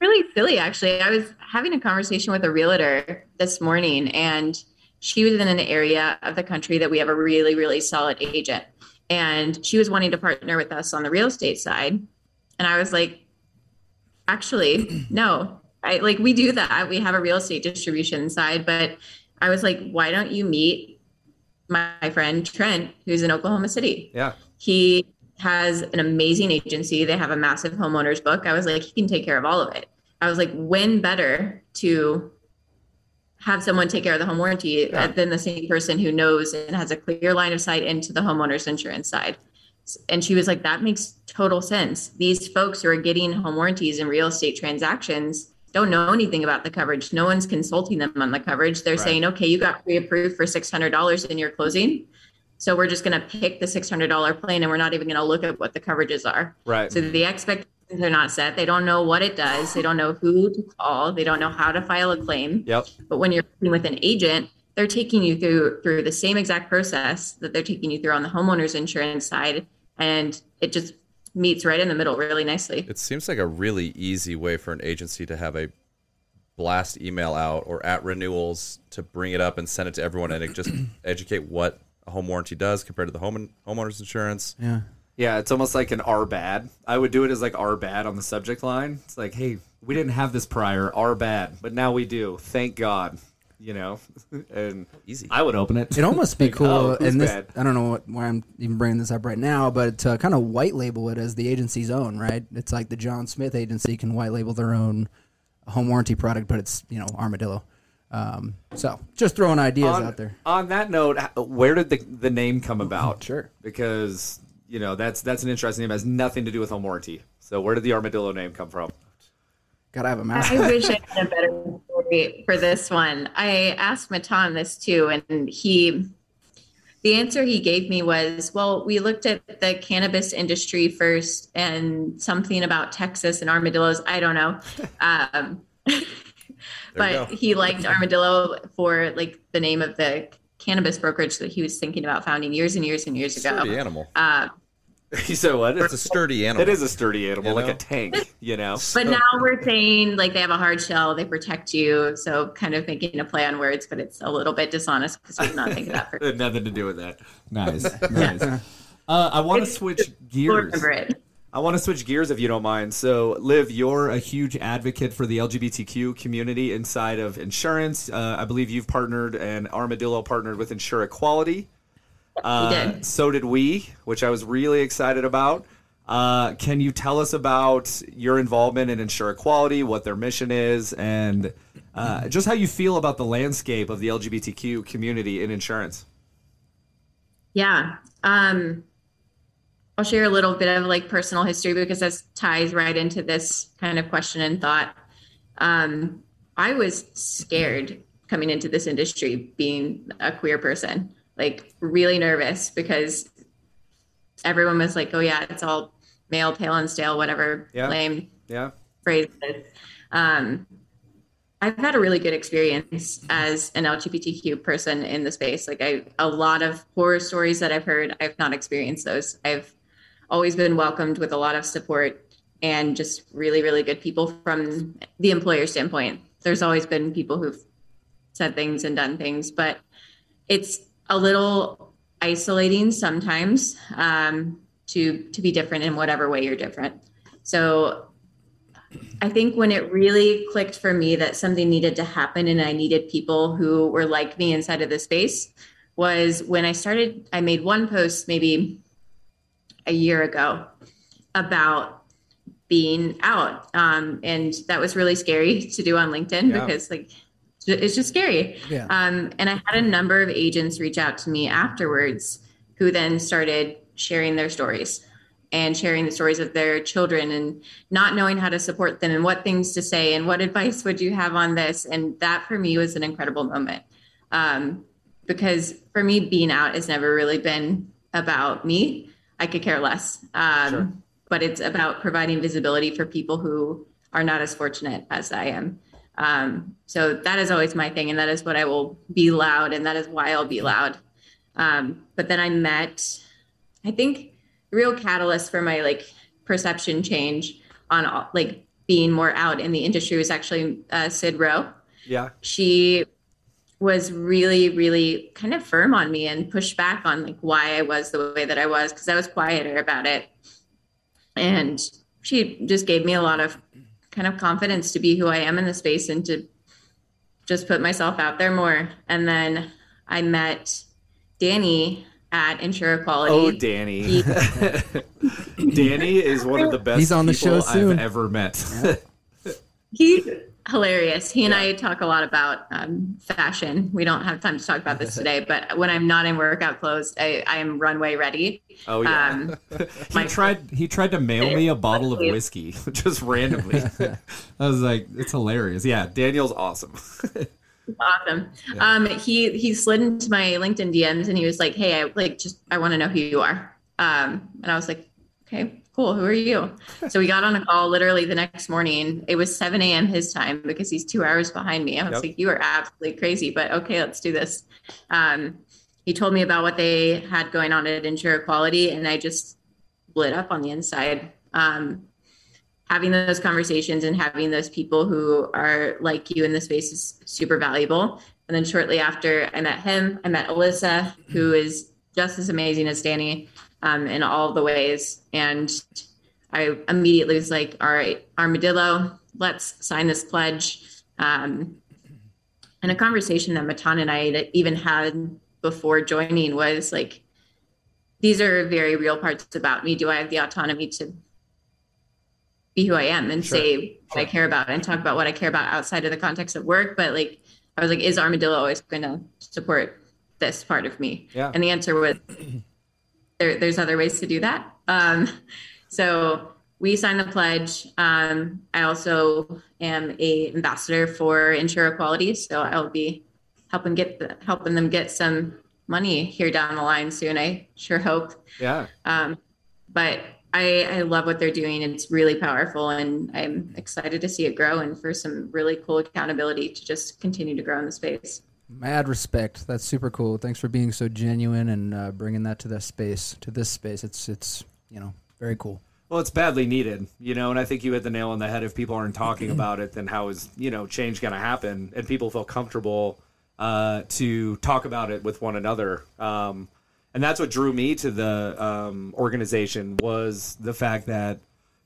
F: really silly actually. I was having a conversation with a realtor this morning and she was in an area of the country that we have a really really solid agent. And she was wanting to partner with us on the real estate side. And i was like actually no. I like we do that. We have a real estate distribution side. But i was like why don't you meet my friend trent who's in oklahoma city?
A: Yeah,
F: he has an amazing agency. They have a massive homeowners book. I was like, he can take care of all of it. I was like, when better to have someone take care of the home warranty
A: Yeah.
F: than the same person who knows and has a clear line of sight into the homeowners insurance side. And she was like, that makes total sense. These folks who are getting home warranties in real estate transactions don't know anything about the coverage. No one's consulting them on the coverage. They're
A: Right.
F: saying, okay, you got pre approved for $600 in your closing. So we're just going to pick the $600 plan and we're not even going to look at what the coverages are.
A: right.
F: So the expectations are not set. They don't know what it does. They don't know who to call. They don't know how to file a claim.
A: yep.
F: But when you're working with an agent, they're taking you through through the same exact process that they're taking you through on the homeowners insurance side, and it just meets right in the middle really nicely.
B: It seems like a really easy way for an agency to have a blast email out or at renewals to bring it up and send it to everyone and it just educate what a home warranty does compared to the home homeowners insurance.
C: Yeah.
A: Yeah, it's almost like an R bad. I would do it as like R bad on the subject line. It's like, hey, we didn't have this prior, R bad, but now we do. Thank God. You know, and
B: Easy.
A: I would open it.
C: It'd almost be
A: Like,
C: cool,
A: oh,
C: and this
A: bad?
C: I don't know what, why I'm even bringing this up right now, but to kind of white label it as the agency's own, right? It's like the John Smith agency can white label their own home warranty product, but it's you know Armadillo. Um, so just throwing ideas
A: on,
C: out there.
A: on that note, where did the the name come about?
C: Sure.
A: because you know that's that's an interesting name. It has nothing to do with home warranty. So where did the armadillo name come from?
C: Gotta have a
F: I
C: mask.
F: I wish I had a better story for this one. I asked Matan this too, and he, the answer he gave me was, well, we looked at the cannabis industry first and something about Texas and armadillos. I don't know. Um, but he liked armadillo for like the name of the cannabis brokerage that he was thinking about founding years and years and years ago.
B: Sturdy animal.
F: Uh,
A: you said what?
B: It's a sturdy animal.
A: It is a sturdy animal,
B: You
A: like
B: know?
A: a tank. You know.
F: But now we're saying like they have a hard shell, they protect you. So kind of making a play on words, but it's a little bit dishonest because we're not thinking that.
A: For- nothing to do with that.
E: Nice, nice. Uh, I want to
A: Switch
F: We'll
A: gears. I want to switch gears if you don't mind. So, Liv, you're a huge advocate for the LGBTQ community inside of insurance. Uh, I believe you've partnered and Armadillo partnered with Insure Equality. Uh,
F: did.
A: So did we, which I was really excited about. Uh, can you tell us about your involvement in Insure Equality, what their mission is, and uh, just how you feel about the landscape of the LGBTQ community in insurance?
F: Yeah. Um, I'll share a little bit of like personal history because this ties right into this kind of question and thought. Um, I was scared coming into this industry being a queer person, like really nervous because everyone was like, oh, yeah, it's all male, pale, and stale, whatever
A: Yeah.
F: lame
A: Yeah.
F: phrases. Um, I've had a really good experience as an LGBTQ person in the space. Like I, a lot of horror stories that I've heard, I've not experienced those. I've always been welcomed with a lot of support and just really, really good people from the employer standpoint. There's always been people who've said things and done things, but it's a little isolating sometimes um, to to be different in whatever way you're different. So I think when it really clicked for me that something needed to happen and I needed people who were like me inside of the space was when I started, I made one post maybe a year ago about being out. Um, and that was really scary to do on LinkedIn
A: Yeah.
F: because like it's just scary.
C: Yeah.
F: Um, and I had a number of agents reach out to me afterwards who then started sharing their stories and sharing the stories of their children and not knowing how to support them and what things to say and what advice would you have on this. And that for me was an incredible moment. Um, because for me, being out has never really been about me. I could care less. Um, But it's about providing visibility for people who are not as fortunate as I am. Um, so that is always my thing, and that is what I will be loud, and that is why I'll be loud. Um, but then I met, I think, real catalyst for my like perception change on like being more out in the industry was actually uh, Sid Rowe
A: Yeah.
F: she was really really kind of firm on me and pushed back on like why i was the way that i was because i was quieter about it and she just gave me a lot of kind of confidence to be who i am in the space and to just put myself out there more and then i met danny at insure equality
A: Oh, Danny.
F: He-
A: Danny is one of the best
C: He's on the
A: people
C: show soon.
A: I've ever met.
F: He's hilarious. He and I talk a lot about um, fashion. We don't have time to talk about this today, but when I'm not in workout clothes, I, I am runway ready.
A: oh yeah.
F: Um,
E: He tried. He tried to mail me a bottle of whiskey.
A: Just randomly.
E: I was like, it's hilarious. Yeah,
A: Daniel's awesome.
F: awesome. Um, he he slid into my LinkedIn DMs and he was like, "Hey, I like just I want to know who you are." Um, and I was like, "Okay, cool. Who are you?" so we got on a call literally the next morning. It was 7 a.m. his time because he's two hours behind me. I was
A: Yep.
F: like, "You are absolutely crazy," but okay, let's do this. Um, he told me about what they had going on at Insure Equality, and I just lit up on the inside. Um, having those conversations and having those people who are like you in the space is super valuable. And then shortly after I met him, I met Alyssa, who is just as amazing as Danny um, in all the ways. And I immediately was like, all right, Armadillo, let's sign this pledge. Um, and a conversation that Matan and I even had before joining was like, these are very real parts about me. Do I have the autonomy to be who I am and
A: Sure.
F: say what I care about and talk about what I care about outside of the context of work? But like, I was like, is Armadillo always going to support this part of me?
A: Yeah.
F: And the answer was, there, there's other ways to do that. Um, so we signed the pledge. Um, I also am a ambassador for Insure Equality, so I'll be helping get the, helping them get some money here down the line soon. I sure hope.
A: yeah.
F: Um, but I, I love what they're doing. It's really powerful, and I'm excited to see it grow and for some really cool accountability to just continue to grow in the space.
C: Mad respect. That's super cool. Thanks for being so genuine and uh, bringing that to this space. To this space, it's it's you know very cool.
A: Well, it's badly needed, you know, and I think you hit the nail on the head. If people aren't talking about it, then how is you know change going to happen? And people feel comfortable uh, to talk about it with one another. Um, and that's what drew me to the um, organization was the fact that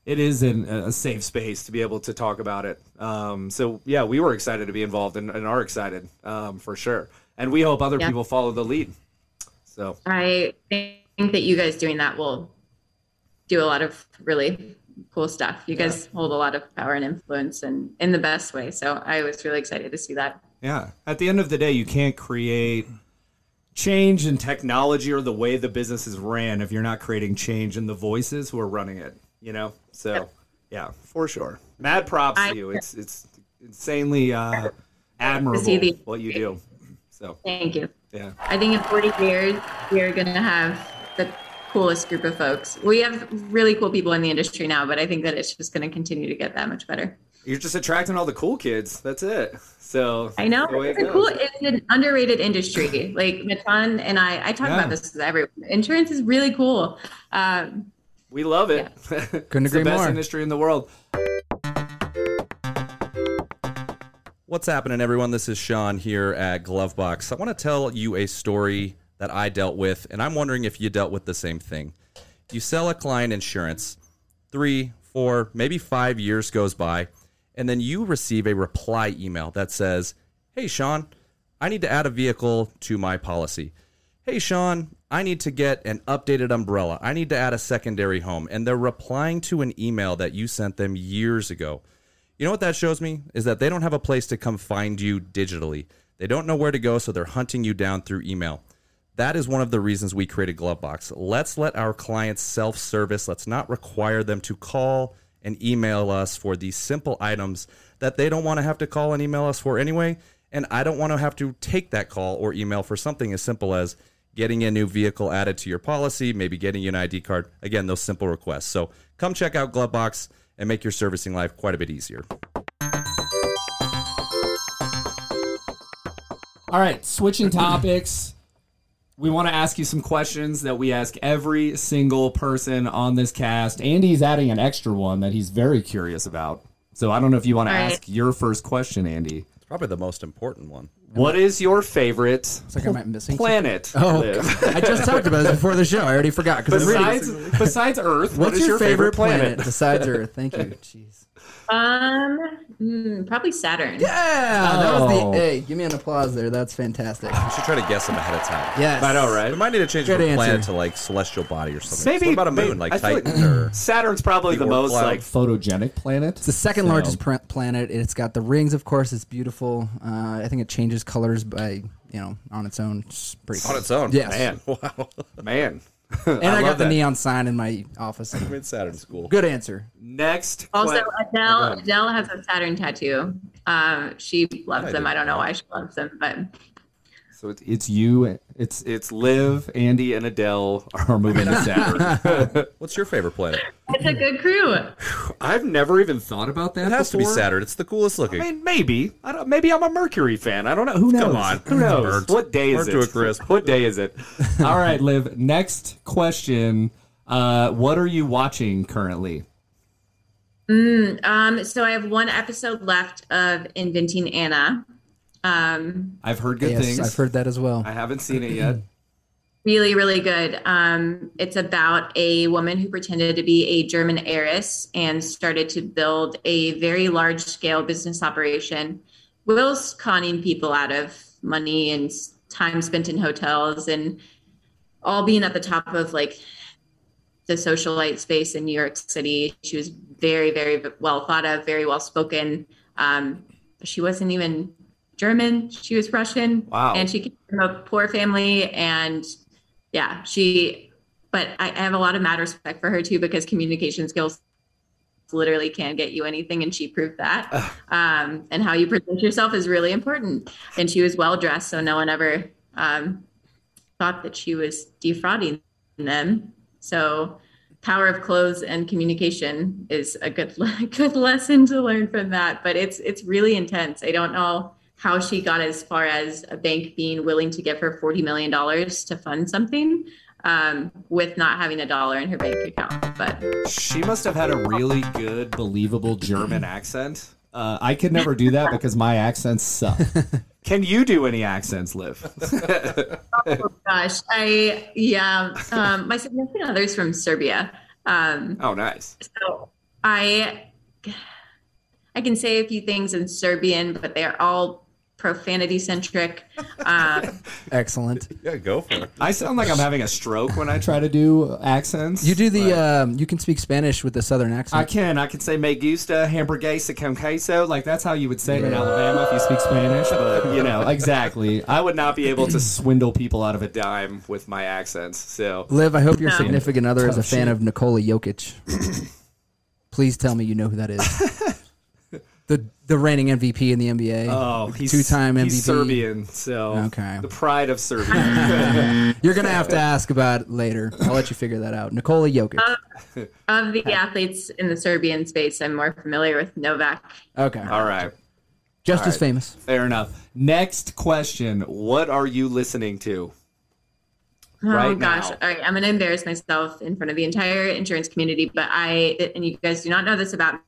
A: it is in a safe space to be able to talk about it. Um, so yeah, we were excited to be involved and, and are excited um, for sure. And we hope other
F: Yeah.
A: people follow the lead. So
F: I think that you guys doing that will do a lot of really cool stuff. You guys hold a lot of power and influence and in the best way. So I was really excited to see that.
A: Yeah. At the end of the day, you can't create change in technology or the way the business is ran if you're not creating change in the voices who are running it, you know? So, yeah, for sure. Mad props
F: I-
A: to you. It's it's insanely uh, admirable
F: the-
A: what you do. So,
F: Thank you.
A: yeah.
F: I think in 40 years, we're going to have the coolest group of folks. We have really cool people in the industry now, but I think that it's just going to continue to get that much better.
A: You're just attracting all the cool kids. That's it. So
F: I know it's
A: it
F: a cool. It's an underrated industry. Like Matan and I, I talk
E: Yeah.
F: about this with everyone. Insurance is really cool. Um,
A: We love it.
C: Couldn't
A: it's the best
C: more.
A: industry in the world.
B: What's happening, everyone? This is Sean here at Glovebox. I want to tell you a story that I dealt with, and I'm wondering if you dealt with the same thing. You sell a client insurance, three, four, maybe five years goes by, and then you receive a reply email that says, Hey, Sean, I need to add a vehicle to my policy. Hey, Sean, I need to get an updated umbrella. I need to add a secondary home. And they're replying to an email that you sent them years ago. You know what that shows me? Is that they don't have a place to come find you digitally. They don't know where to go, so they're hunting you down through email. That is one of the reasons we created Glovebox. Let's let our clients self service. Let's not require them to call and email us for these simple items that they don't want to have to call and email us for anyway. And I don't want to have to take that call or email for something as simple as getting a new vehicle added to your policy, maybe getting you an ID card. Again, those simple requests. So come check out Glovebox and make your servicing life quite a bit easier.
E: All right, switching topics. We want to ask you some
G: questions that we ask every single person on this cast.
E: Andy's adding an extra one that he's very curious about.
G: So I don't know if you want to
F: All right.
G: ask your first question, Andy.
B: It's probably the most important one.
A: What is your favorite
C: It's like I might missing.
A: planet?
C: Oh,
A: Liv?
C: I just talked about this before the show. I already forgot. 'cause I'm reading-
G: Besides, besides Earth,
C: What's
G: what is
C: your, favorite, planet?
G: planet?
C: besides Earth? Thank you. Jeez.
F: Um, mm, probably Saturn.
C: Yeah, that was
E: Oh.
C: the. Hey, give me an applause there. That's fantastic.
B: You should try to guess them ahead of time.
C: Yes.
A: I know, right?
B: We might need to change
C: Good
B: from planet to like celestial body or something.
A: Maybe
B: what about a
A: maybe-
B: moon, like
A: I feel like-
B: Titan or
A: Saturn's probably the
B: Orb
A: most
B: cloud.
A: like
E: photogenic planet.
C: It's the second largest pr- planet. It's got the rings, of course. It's beautiful. Uh, I think it changes colors by you know on its own. It's pretty
B: on
C: cool.
B: its own.
C: Yes.
A: man.
B: Wow.
A: Man.
C: And I, got the
A: that.
C: neon sign in my office.
B: I mean, Saturn's cool.
C: Good answer.
A: Next.
F: Also,
A: que-
F: Adele. Adele has a Saturn tattoo. Um, she loves them.
B: didn't
F: I don't know
B: know.
F: why she loves them, but
A: So it's,
E: It's you. It's
A: it's Liv, Andy, and Adele are moving to Saturn.
B: What's your favorite planet?
F: it's a good crew.
A: I've never even thought about that.
B: It has to be. Saturn. It's the coolest looking.
A: I mean, maybe. I don't. Maybe I'm a Mercury fan. I don't know. Who
E: knows?
A: Come on. Who knows?
B: Burnt.
A: What day is
B: Burnt
A: it?
B: to a crisp.
A: What day is it?
G: All right, Liv. Next question. Uh, what are you watching currently?
F: Um, so I have one episode left of Inventing Anna. Um,
G: I've heard good
C: yes,
G: things.
C: I've heard that as well.
A: I haven't seen it yet.
F: really, really good. Um, it's about a woman who pretended to be a German heiress and started to build a very large scale business operation, whilst conning people out of money and time spent in hotels and all being at the top of like the socialite space in New York City. She was very, very well thought of, very well spoken. Um, she wasn't even German; she was Russian.
A: Wow.
F: And she came from a poor family, and yeah, she. But I, I have a lot of mad respect for her too because communication skills literally can get you anything, and she proved that. um, and how you present yourself is really important. And she was well dressed, so no one ever um, thought that she was defrauding them. So power of clothes and communication is a good good lesson to learn from that. But it's it's really intense. I don't know how she got as far as a bank being willing to give her forty million dollars to fund something um, with not having a dollar in her bank account. But
A: She must have had a really good
E: believable
A: German accent.
E: Uh, I could never do that because my accents suck.
A: Can you do any accents, Liv?
F: oh gosh, I yeah, um, my significant other's from Serbia. Um,
A: oh, nice.
F: So I I can say a few things in Serbian, but they're all profanity centric. Um,
C: Excellent.
B: Yeah, go for it.
A: I sound like I'm having a stroke when I try.
E: Try to do accents.
C: You do the. Um, you can speak Spanish with the southern accent.
G: I can. I can say me gusta hamburguesa con queso. Like that's how you would say it in Alabama if you speak Spanish. But you know exactly.
A: I would not be able to swindle people out of a dime with my accents. So
C: Liv, I hope your
F: No.
C: significant other is a fan
E: shit.
C: of Nikola Jokic. Please tell me you know who that is. The the reigning MVP in the NBA.
A: Oh, he's
C: two time MVP.
A: He's Serbian, so
C: Okay.
A: the pride of Serbia.
C: You're gonna have to ask about it later. I'll let you figure that out. Nikola Jokic.
F: Of the athletes in the Serbian space, I'm more familiar with Novak.
C: Okay.
A: All right,
C: Just
A: all
C: as
A: right.
C: famous.
A: fair enough. Next question: What are you listening to?
F: Oh
A: Right
F: gosh!
A: now.
F: All right, I'm gonna embarrass myself in front of the entire insurance community, but I and you guys do not know this about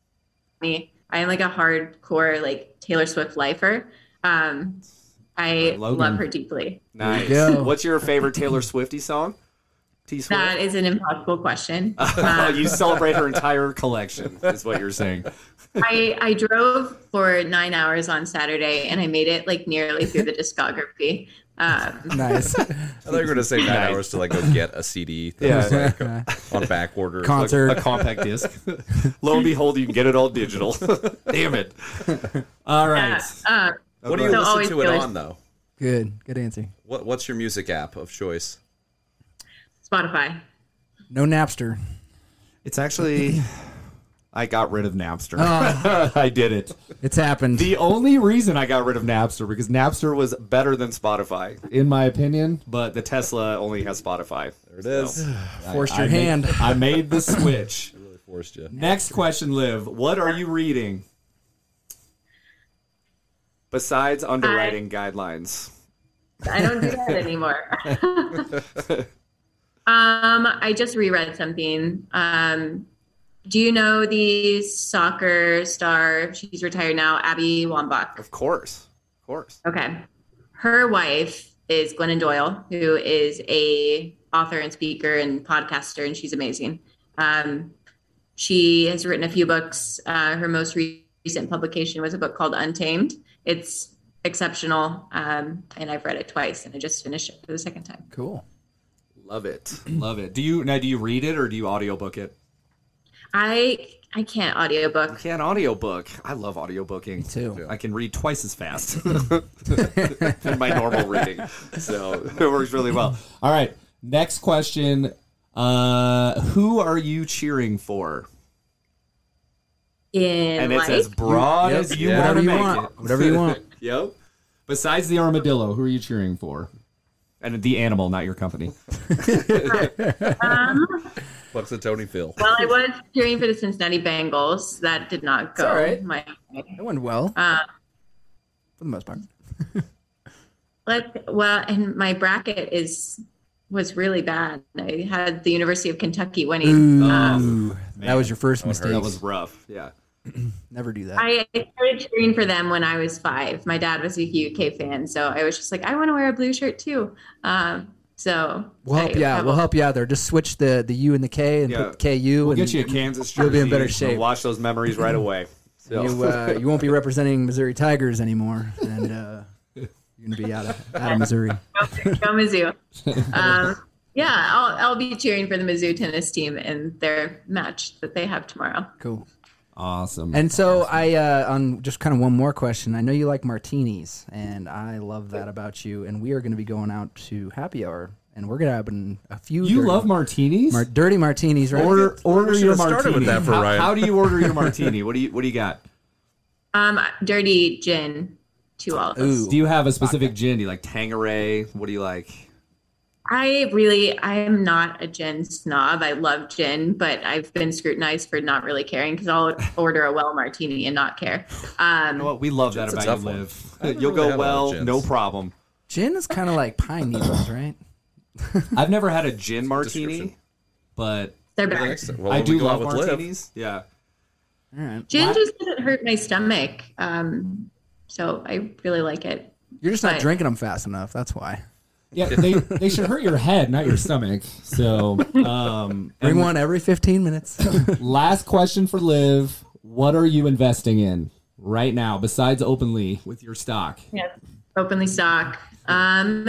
F: me. I am like a hardcore like Taylor Swift lifer. Um, I
E: Logan.
F: love her deeply.
A: Nice.
C: go.
A: What's your favorite Taylor Swifty song? T Swift.
F: That is an impossible question.
A: Oh, you celebrate her entire collection, is what you're saying.
F: I I drove for nine hours on Saturday and I made it like nearly through the discography. Um,
C: Nice.
B: I thought you were going to say nine
A: Nice.
B: hours to like go get a CD that
A: Yeah.
B: was like on back order.
C: Concert.
A: A compact disc. Lo and behold, you can get it all digital. Damn it.
E: All right.
F: uh,
B: Like, what do you
F: So
B: listen to it
F: Taylor-
B: on though?
C: Good. Good answer.
B: What What's your music app of choice?
F: Spotify.
C: No Napster.
A: It's actually. I got rid of Napster.
C: Oh.
A: I did it.
C: It's happened.
A: The only reason I got rid of Napster because Napster was better than Spotify,
E: In my opinion,
A: but the Tesla only has Spotify.
B: There it is.
C: Forced
E: I
C: your
E: made-
C: hand.
A: I made the switch.
B: Really forced you.
A: Next question, Liv. What are you reading? Besides underwriting guidelines.
F: I don't do that anymore. um, I just reread something. Um, do you know the soccer star? She's retired now, Abby Wambach.
A: Of course. Of course.
F: Okay. Her wife is Glennon Doyle, who is a author and speaker and podcaster, and she's amazing. Um, she has written a few books. Uh, her most re- recent publication was a book called Untamed. It's exceptional, um, and I've read it twice, and I just finished it for the second time.
C: Cool.
A: Love it. Love it. Do you now do you read it or do you audiobook it?
F: I I can't audiobook.
A: I can't audiobook. I love audiobooking. Me
C: too.
A: I can read twice as fast than my normal reading. So it works really well.
E: all right. Next question. Uh,
A: Who are you cheering for?
F: In
A: And it's
F: life,
A: as broad
C: Yep.
A: as you
B: Yeah.
A: want
C: Whatever you
A: make
C: want.
A: it.
C: Whatever you want.
A: Yep.
E: besides the armadillo, who are you cheering for?
A: And the animal, not your company.
B: What's the Tony Phil?
F: well, I was cheering for the Cincinnati Bengals. That did not go
C: all right.
F: my
C: That went well
F: Uh,
C: for the most part.
F: Let well, and my bracket is was really bad. I had the University of Kentucky winning. Um,
C: Ooh, that was your first mistake.
A: That was rough. Yeah.
C: Never do that.
F: I started cheering for them when I was five. My dad was a UK fan, so I was just like, I want to wear a blue shirt too. Um, so
C: we'll help
F: I
C: you out. We'll
F: a-
C: help you out there. Just switch the the U and the K and
A: Yeah.
C: put KU.
A: We'll
C: and
A: get you a Kansas jersey.
C: You'll be in better shape.
A: Watch those memories right away. So.
C: You, uh, you won't be representing Missouri Tigers anymore, and uh, you're gonna be out of out of Missouri.
F: Go Mizzou. Um, yeah, I'll I'll be cheering for the Mizzou tennis team in their match that they have tomorrow.
C: Cool.
E: Awesome.
C: And so I uh, on just kind of one more question. I know you like martinis, and I love that about you. And we are going to be going out to happy hour, and we're going to have a few.
E: you
C: dirty,
E: love martinis?
C: mar- dirty martinis, right?
E: order order your
B: should've started
E: martini.
B: with that for
A: how,
B: Ryan.
A: how do you order your martini? What do you What do you got?
F: Um, dirty gin, two olives.
C: Ooh.
A: Do you have a specific gin? Do you like Tanqueray? What do you like?
F: I really, I am not a gin snob. I love gin, but I've been scrutinized for not really caring because I'll order a well martini and not care. Um,
A: You know what? We love that about
B: tough
A: you,
B: one.
A: Liv. You'll
B: really
A: go
B: had a lot of
A: well, no problem.
C: Gin is kind of like pine needles, right?
A: I've never had a gin martini, but
F: they're
B: Yeah,
F: better.
B: well,
A: I do
B: we go out
A: love
B: with Liv,
A: martinis. Yeah.
C: All right.
F: Gin just doesn't hurt my stomach. Um, so I really like it.
C: You're just not drinking them fast enough. That's why.
E: Yeah, they they should hurt your head, not your stomach. So, um,
C: Bring one every 15 minutes.
E: last question for Liv: What are you investing in right now besides openly with your stock?
F: Yes. Openly stock. Um,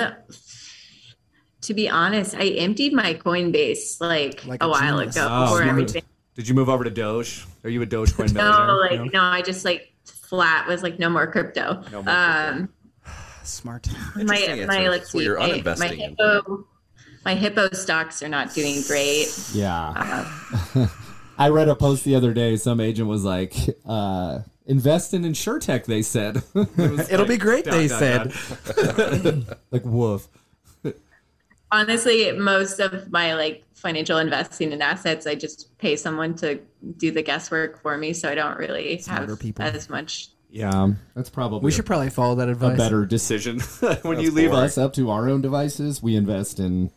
F: to be honest, I emptied my Coinbase like,
C: Like
F: a,
C: a
F: while
C: genius.
F: ago
A: Oh,
F: before
A: smart.
F: everything.
A: Did you move over to Doge? Are you a Dogecoin
F: No,
A: millionaire?
F: like no, I just like flat was like no more crypto.
A: No more crypto.
F: um,
C: Smart.
F: my my
B: answer.
F: let's see,
B: you're
F: my, my
B: uninvesting in.
F: hippo, my hippo stocks are not doing great.
E: Yeah,
H: I read a post the other day. Some agent was like, uh, "Invest in InsureTech." They said, it
C: "It'll
H: like,
C: be great,
H: dot,
C: they
H: dot,
C: said.
H: dot. like woof.
F: Honestly, most of my like financial investing in assets, I just pay someone to do the guesswork for me, so I don't really
C: Smarter
F: have
C: people.
F: as much.
H: Yeah, that's probably
C: We should probably follow that advice.
H: a
C: advice.
H: better decision. when you leave us up to our own devices, we invest in.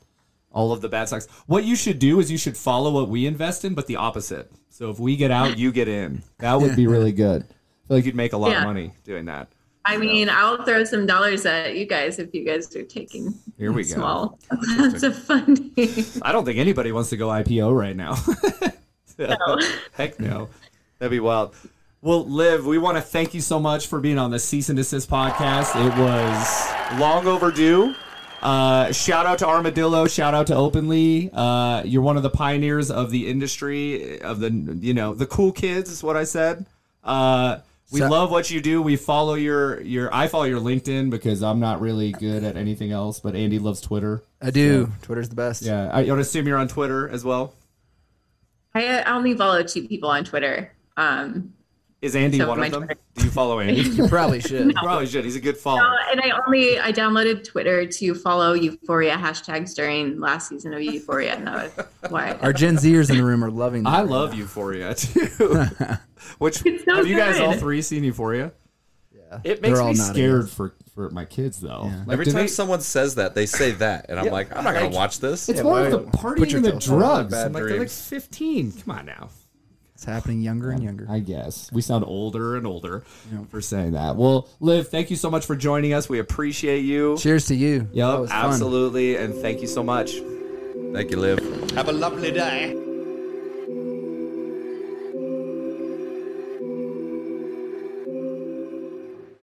A: all of the bad stocks. What you should do is you should follow what we invest in, but the opposite. So if we get out, you get in.
H: That would be really good.
A: I feel Like you'd make a lot
F: Yeah.
A: of money doing that.
F: I mean, I'll throw some dollars at you guys if you guys are taking
A: Here we go.
F: small amounts of funding.
A: I don't think anybody wants to go IPO right now.
F: No.
A: Heck no. That'd be wild. Well, Liv, we want to thank you so much for being on the Cease and Desist podcast. It was long overdue. Uh, shout out to Armadillo. Shout out to Openly. Uh, you're one of the pioneers of the industry, of the you know the cool kids is what I said. Uh, we
C: So-
A: love what you do. We follow your your. I follow your LinkedIn because
H: Because I'm not really good at anything else, but Andy loves Twitter.
C: I do. Twitter's the best.
A: yeah. I, I would assume you're on Twitter as well.
F: I only follow two people on Twitter. Um,
A: Is Andy
F: So
A: one of them?
F: Twitter-
A: Do you follow Andy?
C: You probably should.
A: Probably should. He's a good
F: no,
A: follower.
F: and I only I downloaded Twitter to follow Euphoria hashtags during last season of Euphoria, and that was why.
C: Our Gen Zers in the room are loving that.
A: I
C: right
A: love
C: now.
A: Euphoria too. Which
F: so
A: have you guys all three seen Euphoria?
C: Yeah.
A: It
C: They're
A: makes
C: all
A: me scared.
H: Scared for for my kids though.
C: Yeah.
H: Like,
B: Every time
H: they-
B: someone says that, they say that, and I'm like, I'm not gonna
A: like-
B: watch this.
H: it's more of the partying and the drugs.
B: bad
A: I'm like they're like 15. Come on now.
C: It's happening younger and um, younger.
H: I guess we sound.
A: Older and older for saying that. Well, Liv, thank you so much for joining us. We appreciate you.
C: Cheers to you.
A: Yep,
C: That was fun.
A: absolutely, and thank you so much.
B: Thank you, Liv.
I: Have a lovely day.